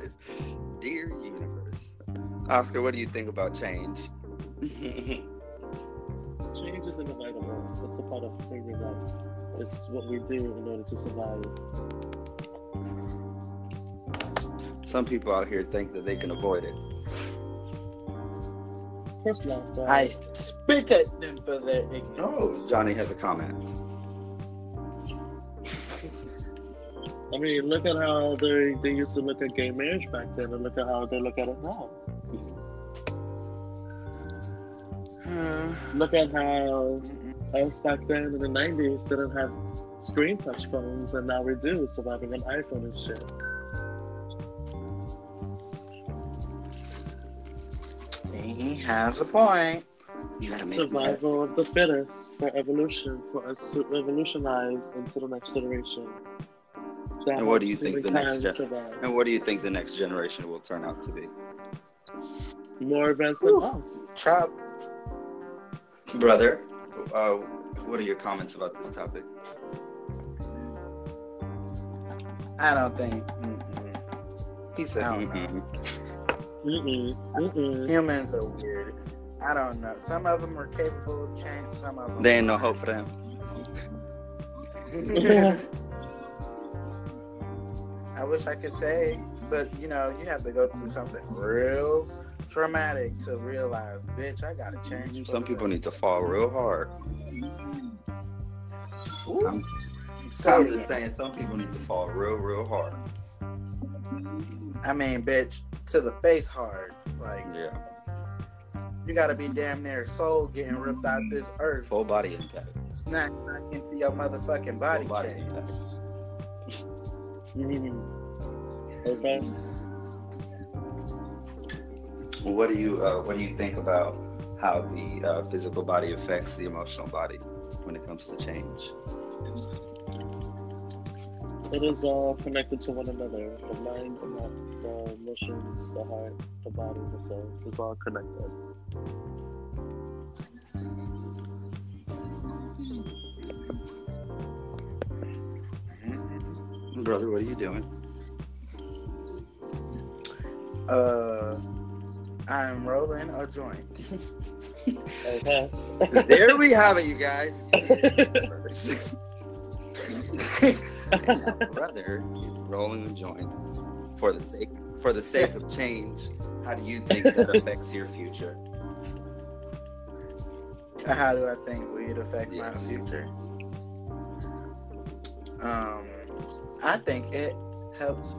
guys. Dear universe. Oscar, what do you think about change? Change is inevitable. It's a part of figuring out. It's what we do in order to survive. Some people out here think that they can avoid it. Of course not. But I spit at them for their ignorance. Oh, Johnny has a comment. Mean, look at how they they used to look at gay marriage back then, and look at how they look at it now. Uh, Look at how us back then in the '90s didn't have screen touch phones, and now we do, surviving an iPhone and shit. he has a point. You gotta make Survival of the fittest for evolution, for us to evolutionize into the next generation. To And what do you think the next humankind gen- And what do you think the next generation will turn out to be? More advanced than us. Chop. Brother, uh, what are your comments about this topic? I don't think mm-mm. He said, I don't know. "Mm-mm." Mm-mm. Mm-mm. humans are weird. I don't know. Some of them are capable of change. Some of them. there ain't no hope for them. I wish I could say, but you know, you have to go through something real traumatic to realize, bitch, I gotta change. Some people better." need to fall real hard. Ooh. I'm, Say I'm just saying, some people need to fall real, real hard. I mean, bitch, to the face hard. Like Yeah, you gotta be damn near soul getting ripped out this earth, full body impact. snack back into your motherfucking body, Full body Okay. What do you uh, What do you think about how the uh, physical body affects the emotional body when it comes to change? It is all connected to one another. The mind, the, the emotions, the heart, the body, the soul. It's all connected. Brother, what are you doing? Uh, I'm rolling a joint. Okay. there we have it, you guys. My brother is rolling a joint for the sake for the sake of change. How do you think that affects your future? How do I think weed affects Yes. my future? Um, I think it helps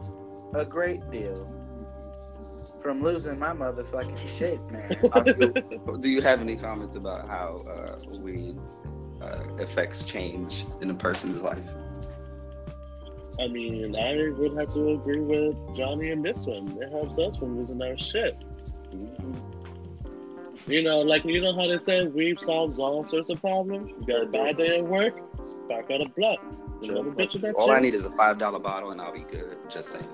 a great deal from losing my motherfucking shit, man. Do you have any comments about how uh, weed uh, affects change in a person's life? I mean, I would have to agree with Johnny in this one. It helps us from losing our shit. You know, like you know how they say weed solves all sorts of problems. You got a bad day at work, spark out a blunt. You know the bitch of that All I need is a five dollar bottle and I'll be good. Just saying.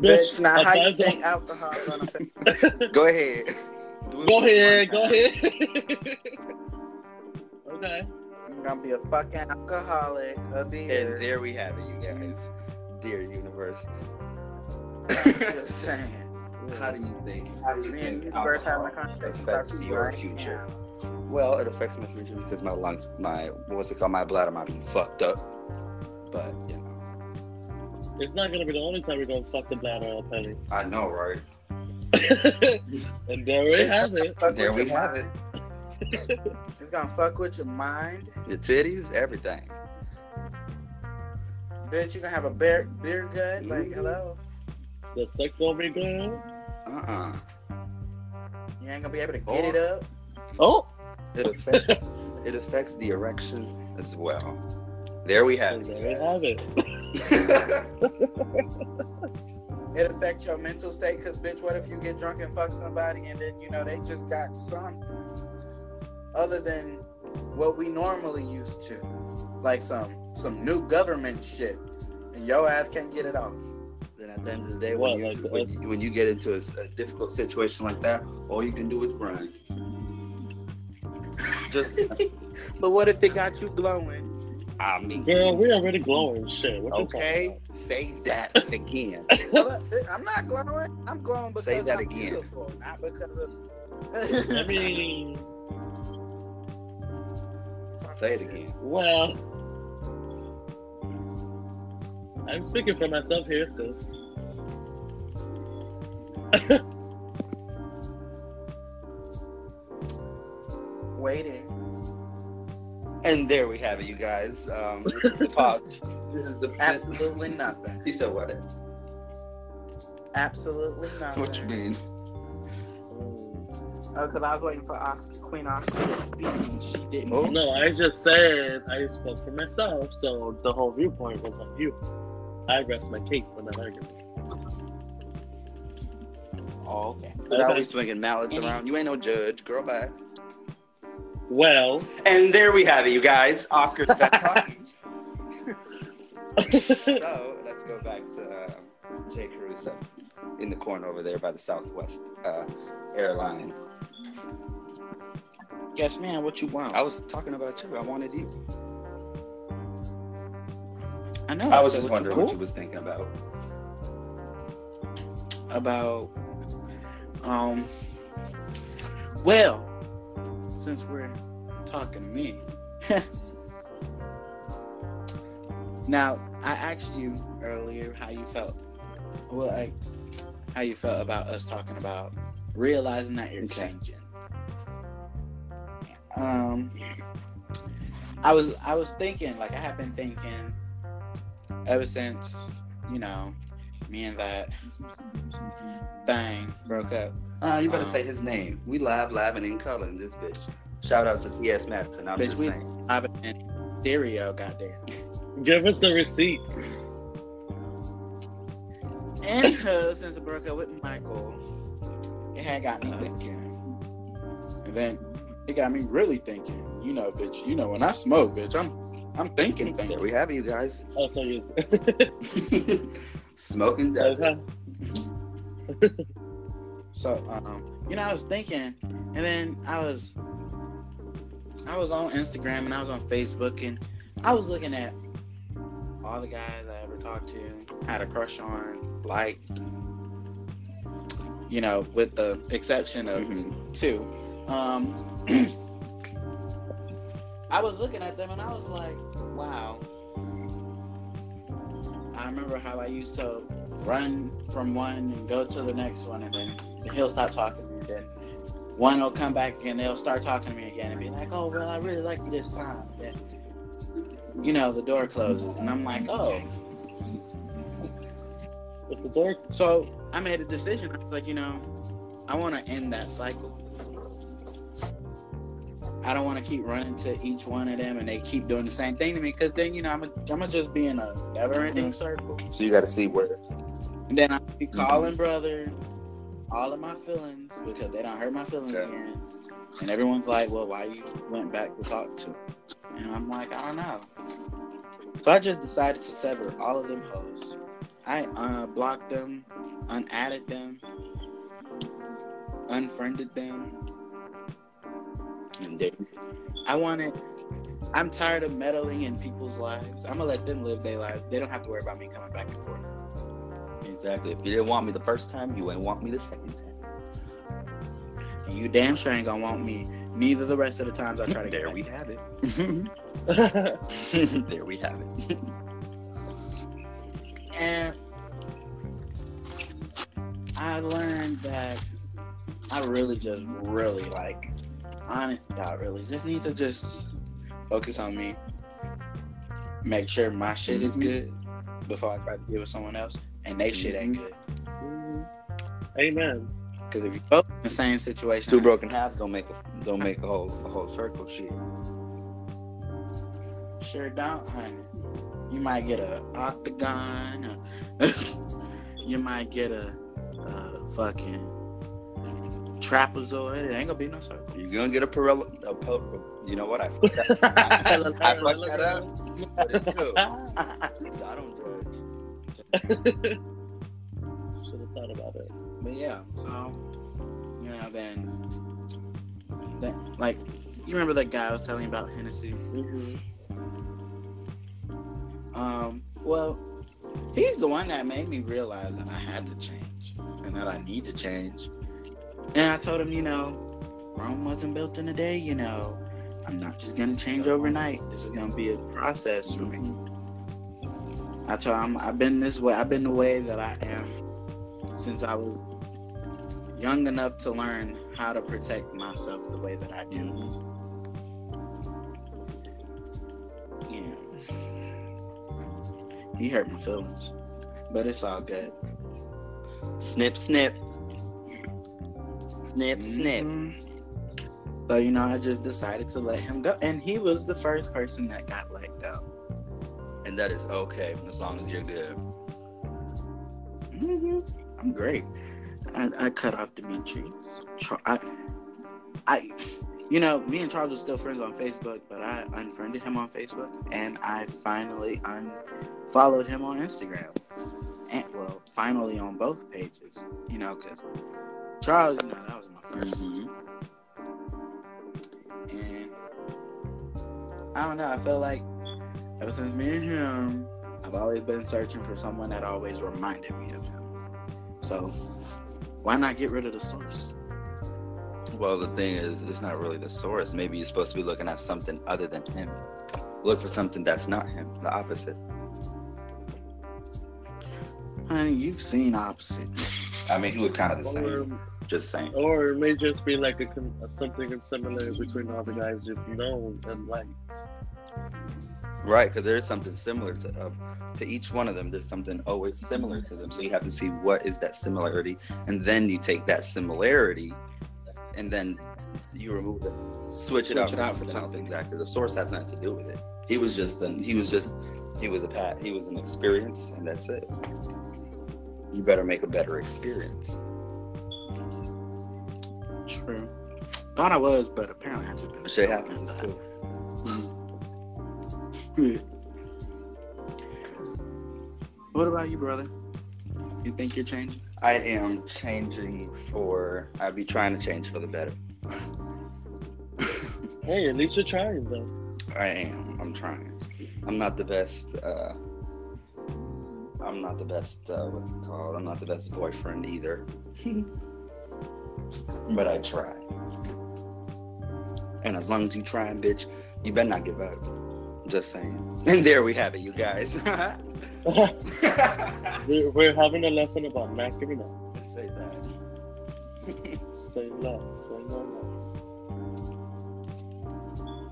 Bitch, now a how you think alcohol gonna? Go ahead. Do Go ahead, go ahead. okay. I'm gonna be a fucking alcoholic, a beer. And there we have it, you guys. Dear universe. Just saying. How do you think? How do you Me and think you first having a alcohol conversation affects about your future? now. Well, it affects my future because my lungs, my what's it called, my bladder might be fucked up. But you know, It's not gonna be the only time we're gonna fuck the bladder up, honey. I know, right? and there we have it. There we have mind. It's gonna fuck with your mind. your titties, everything. Bitch, you gonna have a beer, beer gut? Like, Mhm. hello? The sex gonna be good. Uh-uh. You ain't gonna be able to get Oh. it up. Oh, It affects it affects the erection as well. There we have it. there we you have it. It affects your mental state, cause bitch, what if you get drunk and fuck somebody and then you know they just got something other than what we normally used to, like some some new government shit, and your ass can't get it off. then at the end of the day, What, when you, like, when, uh, you when you get into a difficult situation like that, all you can do is grind. Just But what if it got you glowing? I mean, Girl, we already glowing. Shit. What you okay, say that again. I'm not glowing. I'm glowing because Say that I'm again. beautiful, not because of. I mean, Say it again. well, I'm speaking for myself here, sis. waiting. And there we have it, you guys. Um, this is the pod. This is the Absolutely nothing. He said what? Absolutely nothing. What you mean? Mm. Oh, because I was waiting for Oscar, Queen Oscar to speak, and she didn't. Oh. No, I just said I spoke for myself, so the whole viewpoint was on you. I rest my case on that argument. Oh, okay. But I always swinging mallets around. You ain't no judge. Girl, bye. Well, And there we have it, you guys. Oscar's pet talking. so let's go back to uh, Jay Caruso in the corner over there by the Southwest uh, airline. Yes, man. What you want? I was talking about you. I wanted you. I know. I was said just what wondering you what you was thinking about. about um well since we're talking to me now i asked you earlier how you felt well like how you felt about us talking about realizing that you're Okay. changing um i was i was thinking like i have been thinking ever since you know me and that thing broke up. Uh, you better Um, say his name. We live, laughing, and in color in this bitch. Shout out to T.S. Madison. I'm Bitch, just we- saying. I've been stereo, goddamn. give us the receipts. Anywho, since I broke up with Michael, it had got me thinking. And then it got me really thinking. You know, bitch. You know, when I smoke, bitch, I'm I'm thinking, There we have you guys. Oh, so you. Smoking desert. So, um, you know, I was thinking, and then I was, I was on Instagram and I was on Facebook, and I was looking at all the guys I ever talked to, had a crush on, like, you know, with the exception of Mhm. two. Um, I was looking at them and I was like, wow. I remember how I used to run from one and go to the next one, and then he'll stop talking to me. Then one will come back and they'll start talking to me again and be like, oh, well, I really like you this time. Then, you know, the door closes, and I'm like, oh. The door. So I made a decision. I was like, you know, I want to end that cycle. I don't want to keep running to each one of them and they keep doing the same thing to me because then, you know, I'm going to just be in a never ending mm-hmm. circle. So you got to see where. And then I'll be calling brother all of my feelings because they don't hurt my feelings Okay. again. And everyone's like, well, why you went back to talk to him? And I'm like, I don't know. So I just decided to sever all of them hoes. I uh, blocked them, unadded them, unfriended them. And there, I wanted. I'm tired of meddling in people's lives. I'm gonna let them live their lives. They don't have to worry about me coming back and forth. Exactly. If you didn't want me the first time, you ain't want me the second time. And you damn sure ain't gonna want me neither the rest of the times I try to get There we have it. There we have it. And I learned that I really just really like honest God really just need to just focus on me. Make sure my shit is Mhm. good before I try to deal with someone else and they shit ain't good. Amen. Because if you both in the same situation, Two broken halves don't make a don't make a whole a whole circle. Shit. Sure don't, honey. You might get a octagon. or- you might get a, a fucking trapezoid. It ain't gonna be no circle. You're gonna get a Pirelli. A, Pil- you know what? I fucked that. I fucked that up. But it's cool. I don't judge. Should have thought about it. But yeah, so you know, then, then like you remember that guy I was telling you about Hennessy? Mhm. Um, well, he's the one that made me realize that I had to change and that I need to change. And I told him, you know, Rome wasn't built in a day, you know. I'm not just gonna change overnight. This is gonna be a process for me. I told him I've been this way. I've been the way that I am since I was young enough to learn how to protect myself the way that I do. Yeah. He hurt my feelings, but it's all good. Snip, snip. Snip, snip. Mhm. So you know, I just decided to let him go, and he was the first person that got. And that is okay as long as you're good. hmm I'm great. I, I cut off Demetrius. I, I, you know, me and Charles are still friends on Facebook, but I unfriended him on Facebook, and I finally unfollowed him on Instagram. And well, finally on both pages, you know, because Charles, you know, that was my 1st Mhm. and I don't know. I feel like ever since me and him, I've always been searching for someone that always reminded me of him. So why not get rid of the source? Well, the thing is, it's not really the source. Maybe you're supposed to be looking at something other than him. Look for something that's not him, the opposite. Honey, you've seen opposite. I mean, he was kind of the Or, same. Just saying. or it may just be like a, con- something similar between all the guys you've known and liked. Right, because there is something similar to uh, to each one of them. There's something always similar to them. So you have to see what is that similarity, and then you take that similarity, and then you remove it, switch, it Switch out, it for out for something something. Exactly. The source has nothing to do with it. He was just an he was just he was a pat he was an experience, and that's it. You better make a better experience. True. Thought I was, but apparently I just been. Shit happens. It's What about you, brother? You think you're changing? I am changing for. I'll be trying to change for the better. Hey, at least you're trying though. I am. I'm trying. I'm not the best. Uh, I'm not the best. Uh, what's it called? I'm not the best boyfriend either. but I try. And as long as you try, bitch, you better not give up. Just saying. And there we have it, you guys. we're, we're having a lesson about up. Say that. Say less. Say no less.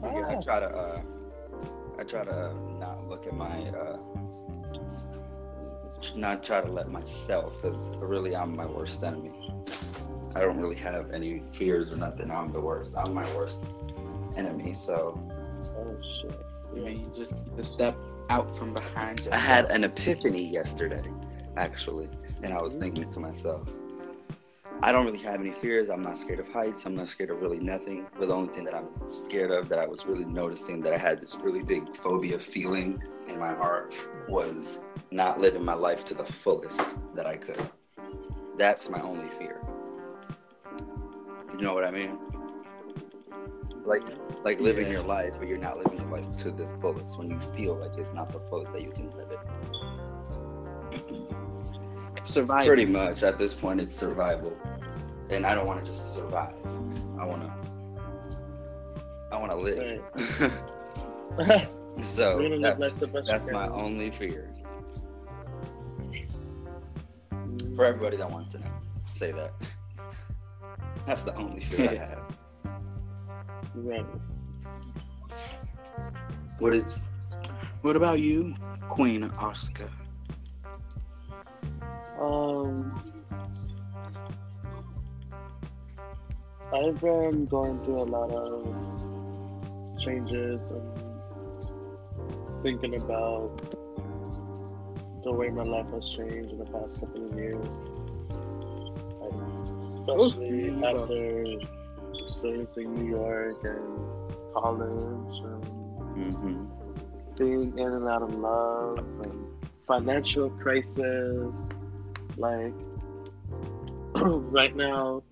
Yeah, I Ah. try to. Uh, I try to not look at my. Uh, not try to let myself, because really I'm my worst enemy. I don't really have any fears or nothing. I'm the worst. I'm my worst enemy. So Oh shit. I mean, you just, you just step out from behind yourself. I had an epiphany yesterday, actually, and I was mm-hmm. thinking to myself, I don't really have any fears. I'm not scared of heights. I'm not scared of really nothing. But the only thing that I'm scared of that I was really noticing that I had this really big phobia feeling in my heart was not living my life to the fullest that I could. That's my only fear. You know what I mean? Like like living Yeah. your life, but you're not living your life to the fullest when you feel like it's not the fullest that you can live it. survive. Pretty much at this point, it's survival, and I don't want to just survive. I want to. I want to live. so We're gonna live that's life the best you that's my only fear. For everybody that wants to know, say that. That's the only fear I have. Right. What is? What about you, Queen Oscar? Um, I've been going through a lot of changes and thinking about the way my life has changed in the past couple of years. Like, especially Ooh, after experiencing New York and college and Mm-hmm. being in and out of love and financial crisis like right now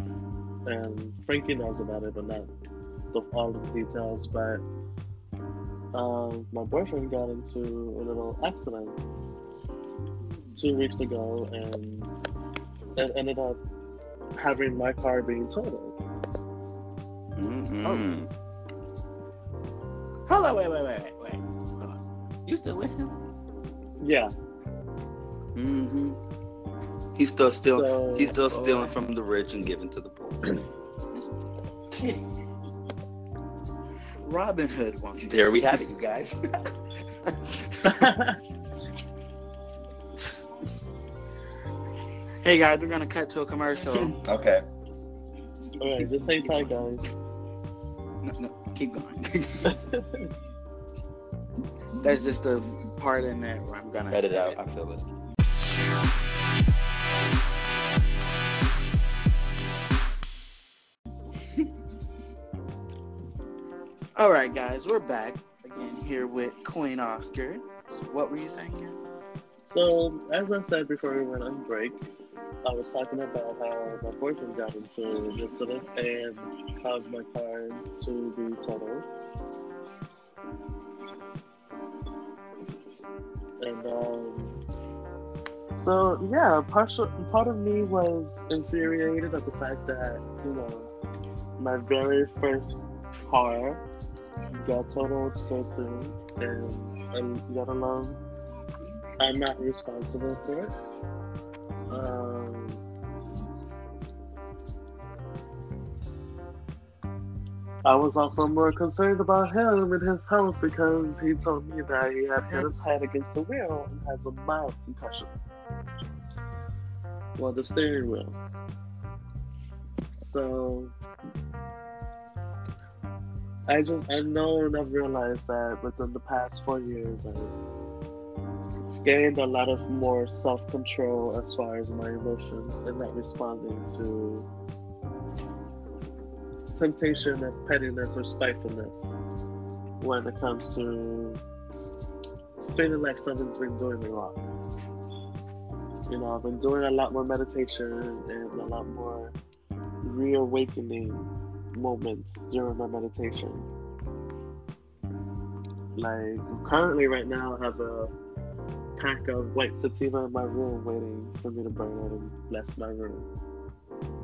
and frankie knows about it but not the, all the details but um, my boyfriend got into a little accident two weeks ago, and it ended up having my car being totaled. Mm-mm. Hold on, wait, wait, wait, wait, wait. Hold on. You still with him? Yeah. Mm-hmm. He's still still So he's still Oh. stealing from the rich and giving to the poor. Robin Hood, won't you? There we have it, you guys. Hey guys, we're gonna cut to a commercial. okay. all right, just hang tight, guys. No, no, keep going. That's just a part in there where I'm gonna Edit out. I feel it. All right, guys, we're back again here with Queen Oscar. So what were you saying here? So, as I said before we went on break, I was talking about how my boyfriend got into an incident and caused my car to be totaled. And um, so yeah, partial part of me was infuriated at the fact that you know my very first car got totaled so soon, and, and let alone I'm not responsible for it. Um, I was also more concerned about him and his health because he told me that he had hit his head against the wheel and has a mild concussion. Well, the steering wheel. So I just I know and I've realized that within the past four years I've gained a lot of more self control as far as my emotions and not responding to temptation of pettiness or spitefulness when it comes to feeling like someone's been doing me wrong. You know, I've been doing a lot more meditation and a lot more reawakening moments during my meditation. Like currently right now I have a pack of white sativa in my room waiting for me to burn it and bless my room.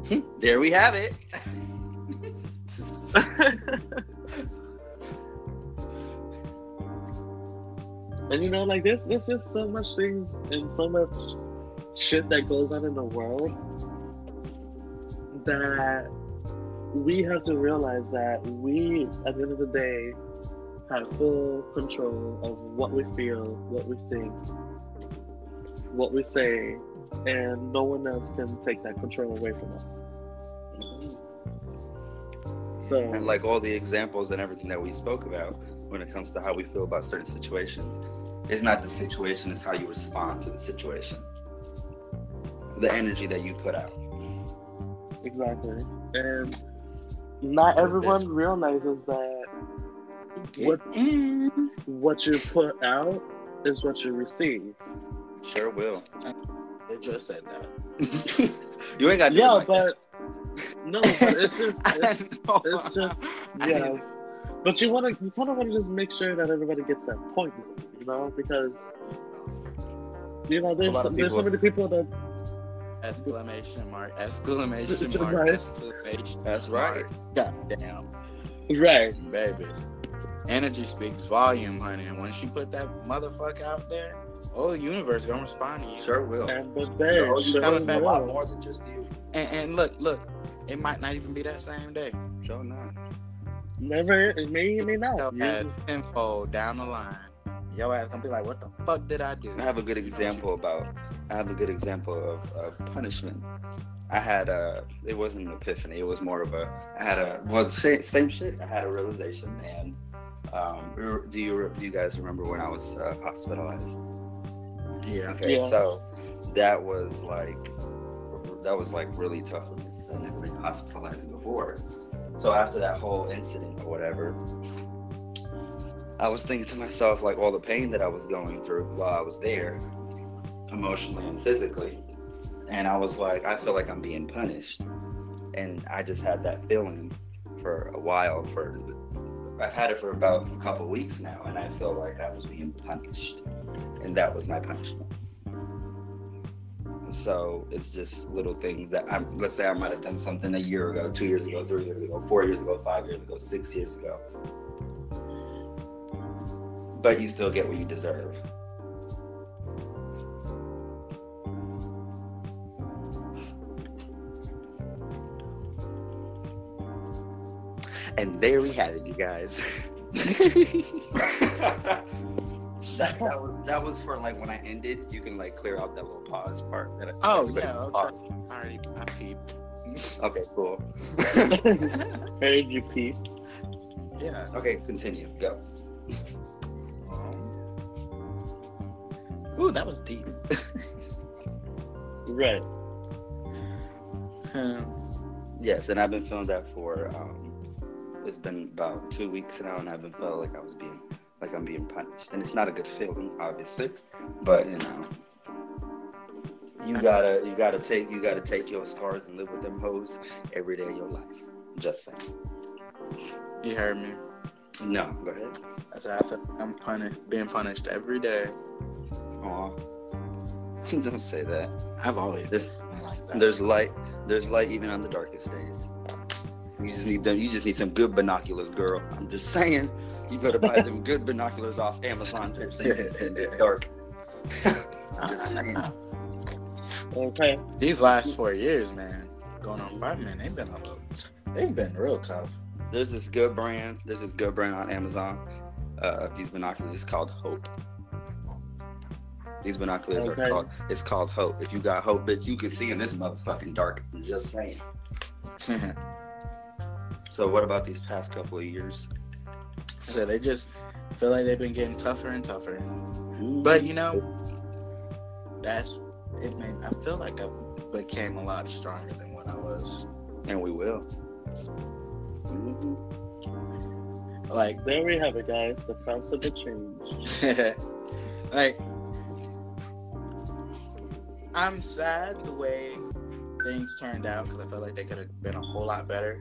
There we have it. And you know, like there's there's just so much things and so much shit that goes on in the world that we have to realize that we, at the end of the day, have full control of what we feel, what we think, what we say, and no one else can take that control away from us. So, And like all the examples and everything that we spoke about when it comes to how we feel about certain situations, it's not the situation, it's how you respond to the situation. The energy that you put out. exactly. And not everyone realizes that Get in. what you put out is what you receive. Sure will. They just said that. you ain't got to do it Yeah, like that. but no, but it's just, it's, it's just yeah. but you want to you kind of want to just make sure that everybody gets that point, you know, because you know there's lot there's so many people that Exclamation mark! Exclamation mark! Right. Exclamation! That's right. God damn, right, baby. Energy speaks volume, honey. And when she put that motherfucker out there, oh, the universe gonna respond to you. Sure will. and but You there, know, you sure coming back a lot more than just you. And, and look, look, it might not even be that same day. Sure not. never it may it may not. Your You- ass info down the line. Your ass gonna be like, what the fuck did I do? I have a good example about. I have a good example of, of punishment. I had a. It wasn't an epiphany. It was more of a. I had a. Well, same, same shit. I had a realization, and um, do you do you guys remember when I was uh, hospitalized? Yeah. Okay, Yeah. so that was like that was like really tough for me. I've never been hospitalized before. So after that whole incident or whatever, I was thinking to myself like all the pain that I was going through while I was there, emotionally and physically. And I was like, I feel like I'm being punished. And I just had that feeling for a while, for I've had it for about a couple weeks now, and I feel like I was being punished, and that was my punishment. So it's just little things that I'm. Let's say I might have done something a year ago, two years ago, three years ago, four years ago, five years ago, six years ago, but you still get what you deserve. And there we have it, you guys. that, that was that was for like when I ended. You can like clear out that little pause part. That I, Oh yeah, I'll try. I already I peeped. Okay, cool. Heard you peeps. Yeah. Okay, continue. Go. Um, ooh, that was deep. Right. Um, Yes, and I've been feeling that for um it's been about two weeks now and I've been felt like I was being like I'm being punished. And it's not a good feeling, obviously. But you know you gotta you gotta take you gotta take your scars and live with them hoes every day of your life. Just saying. you heard me. No, go ahead. I said I feel I'm punished, being punished every day. Aw. Don't say that. I've always been like that. there's light there's light even on the darkest days. You just need them you just need some good binoculars, girl. I'm just saying. You better buy them good binoculars off Amazon bitch, so you can see this dark. just saying. Okay. These last four years, man, going on five, man, they've been a little, they've been real tough. There's this good brand. There's this good brand on Amazon. Uh, these binoculars it's called Hope. These binoculars Okay. are called. It's called Hope. If you got Hope, bitch, you can see in this motherfucking dark. I'm just saying. So what about these past couple of years? so they just feel like they've been getting tougher and tougher. But you know, that's it. Made I feel like I became a lot stronger than what I was. and we will. Mhm. Like, There we have it, guys. The price of the change. like, I'm sad the way things turned out because I felt like they could have been a whole lot better.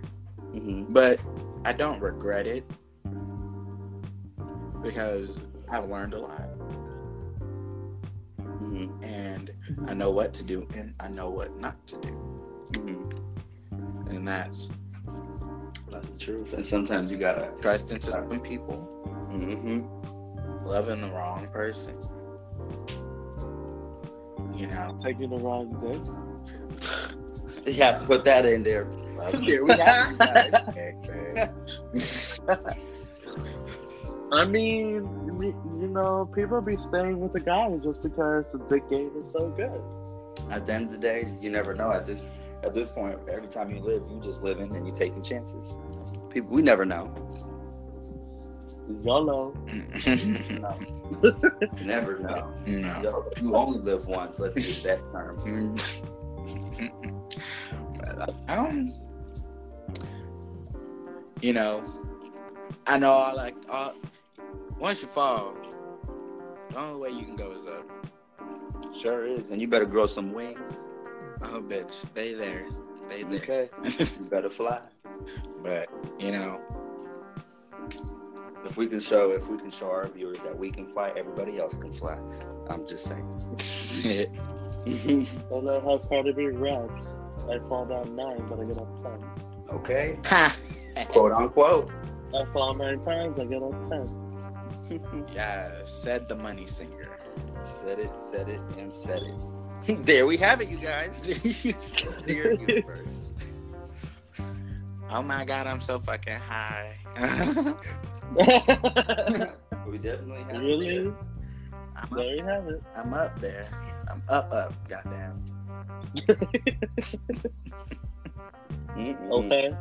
Mhm. But I don't regret it because I've learned a lot Mhm. and I know what to do and I know what not to do. Mhm. And that's That's the truth. And sometimes you gotta. trust into some people, hmm loving the wrong person. You know, Taking the wrong day. yeah, put that in there. Loving There we have it. I mean, you mean- you know, people be staying with the guy just because the game is so good. At the end of the day, you never know. At this at this point, every time you live, you just living and you taking chances. People, we never know. YOLO. No. never know. no. Yo, you only live once. Let's use that term. Um, you know, I know all like all. Once you fall, the only way you can go is up. Sure is, and you better grow some wings. Oh, bitch, they there, they there. Okay, you better fly. but you know, If we can show, if we can show our viewers that we can fly, everybody else can fly. I'm just saying. And I have Cardi B raps. I fall down nine, but I get up ten. okay, ha. quote unquote. I fall nine times, I get up ten. yeah, said the money singer. said it, said it, and said it. there we have it, you guys. Dear universe. Oh my god, I'm so fucking high. we definitely have really? it. I'm There up, you have it. I'm up there. I'm up, up. Goddamn. Okay.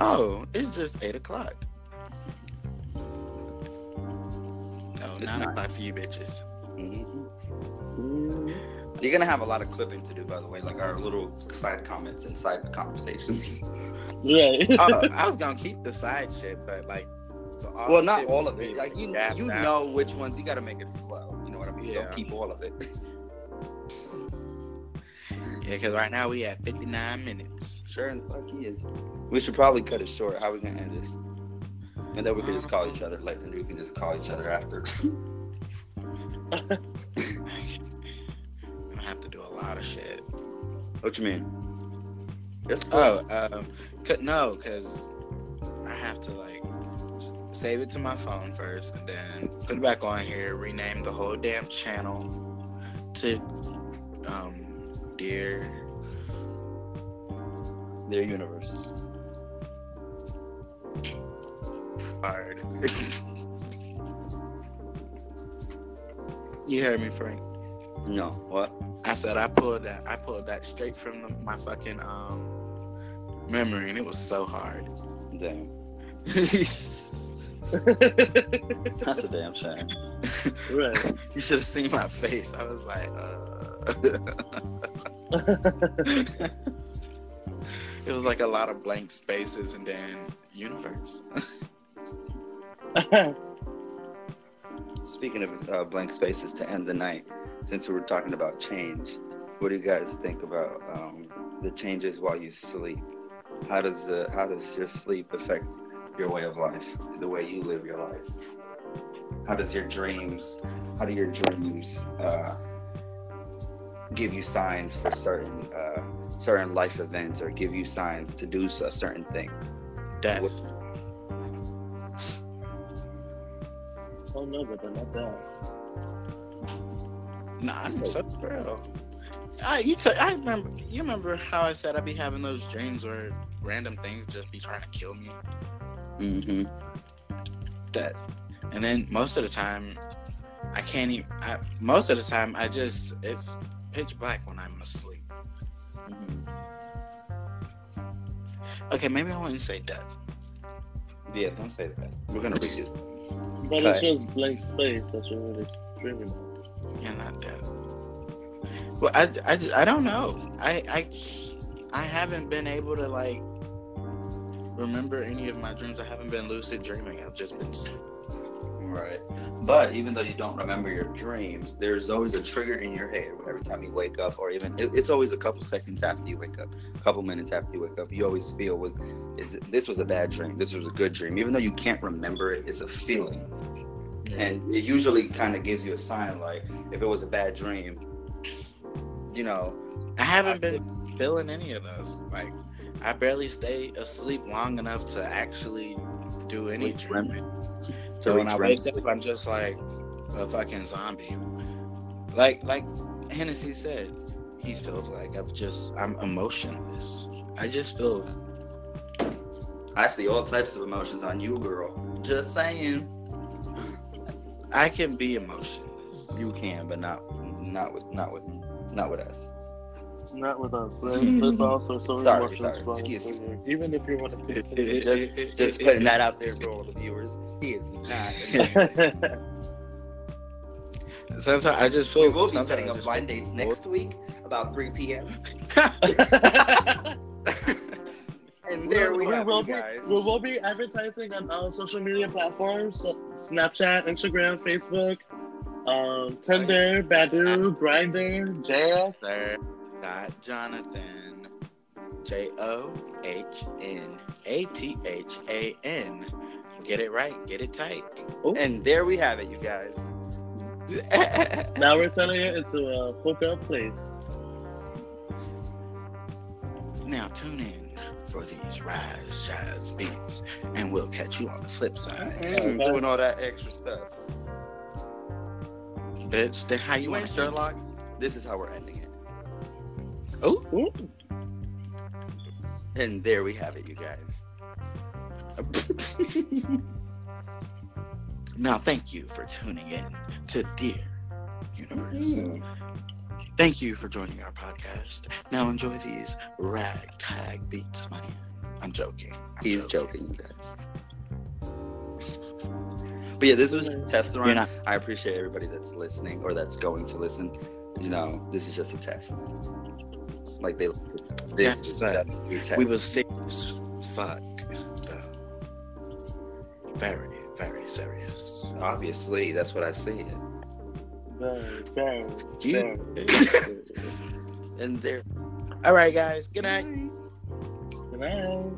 Oh, it's just eight o'clock. No, It's nine not. o'clock for you bitches. Mhm. Mm, You're gonna have a lot of clipping to do, by the way, like our little side comments and side conversations. Yeah. oh, I was gonna keep the side shit, but like, the well, not all of it. Like you, you out. know which ones you gotta make it flow. You know what I mean? Yeah. Don't keep all of it. Yeah, because right now we at 59 minutes. sure, and fuck he is. We should probably cut it short. How we gonna end this? And then we can just call each other like and we can just call each other after. I'm gonna have to do a lot of shit. what you mean? It's cool. Oh, um, no, because I have to like save it to my phone first, and then put it back on here. Rename the whole damn channel to dear. their universe. Hard. you heard me, Frank. No, what? I said I pulled that. I pulled that straight from the, my fucking um memory, and it was so hard. Damn. That's a damn shame. Right. you should have seen my face. I was like, uh... it was like a lot of blank spaces and then universe. Speaking of uh, blank spaces to end the night, since we were talking about change, what do you guys think about um, the changes while you sleep? How does the how does your sleep affect your way of life, the way you live your life? How does your dreams? How do your dreams uh, give you signs for certain uh, certain life events, or give you signs to do a certain thing? Death. oh no, but they're not that. Nah, I'm so real. I you t- I remember you remember how I said I'd be having those dreams where random things just be trying to kill me. Mm-hmm. Death. And then most of the time, I can't even. I, most of the time, I just it's pitch black when I'm asleep. Mm-hmm. Okay, maybe I wouldn't say death. Yeah, don't say that. We're gonna read it. But Okay. it's just blank space that you're really dreaming of. Yeah, not death. Well, I, I, I don't know. I, I, I haven't been able to like remember any of my dreams. I haven't been lucid dreaming. I've just been. Right. But even though you don't remember your dreams, there's always a trigger in your head every time you wake up, or even it- it's always a couple seconds after you wake up, a couple minutes after you wake up. You always feel was is it- this was a bad dream, this was a good dream. Even though you can't remember it, it's a feeling, and it usually kind of gives you a sign. Like if it was a bad dream, you know, I haven't been feeling any of those. Like, I barely stay asleep long enough to actually do any dreaming. To So when I wake up, I'm just like a fucking zombie. Like like Hennessy said, he feels like I'm just I'm emotionless. I just feel I see all types of emotions on you, girl. Just saying. I can be emotionless. You can, but not not with not with me, not with us. Not with us. There's, there's also so Sorry, emotions sorry. Excuse me. you. Even if you want to Just just putting that out there for all the viewers. He is not. Sometimes I just feel we will be setting up blind dates next week about 3 p.m. and there we we have will you be, guys. we will be advertising on all social media platforms: so Snapchat, Instagram, Facebook, um, Tinder, Badoo, Grindr, JF. Sir, dot Jonathan, J O H N A T H A N. Get it right, get it tight. And there we have it, you guys. Now we're turning it into a hookup place. now tune in for these Rise Jazz beats, and we'll catch you on the flip side. Mm, doing all that extra stuff. Bitch, then how you You want ain't to Sherlock. This is how we're ending it. Oh, Ooh. And there we have it, you guys. now thank you for tuning in to Dear Universe. Mm. Thank you for joining our podcast. Now enjoy these ragtag beats, man. I'm joking. I'm He's joking, you guys. But yeah, this was a test run. not- I appreciate everybody that's listening or that's going to listen. You know, this is just a test. Like they, this, this Yeah, is but definitely a test. We was serious as fuck, though. Very, very serious. obviously that's what I said. Very, very, very. And there. All right, guys. Good night. Good night.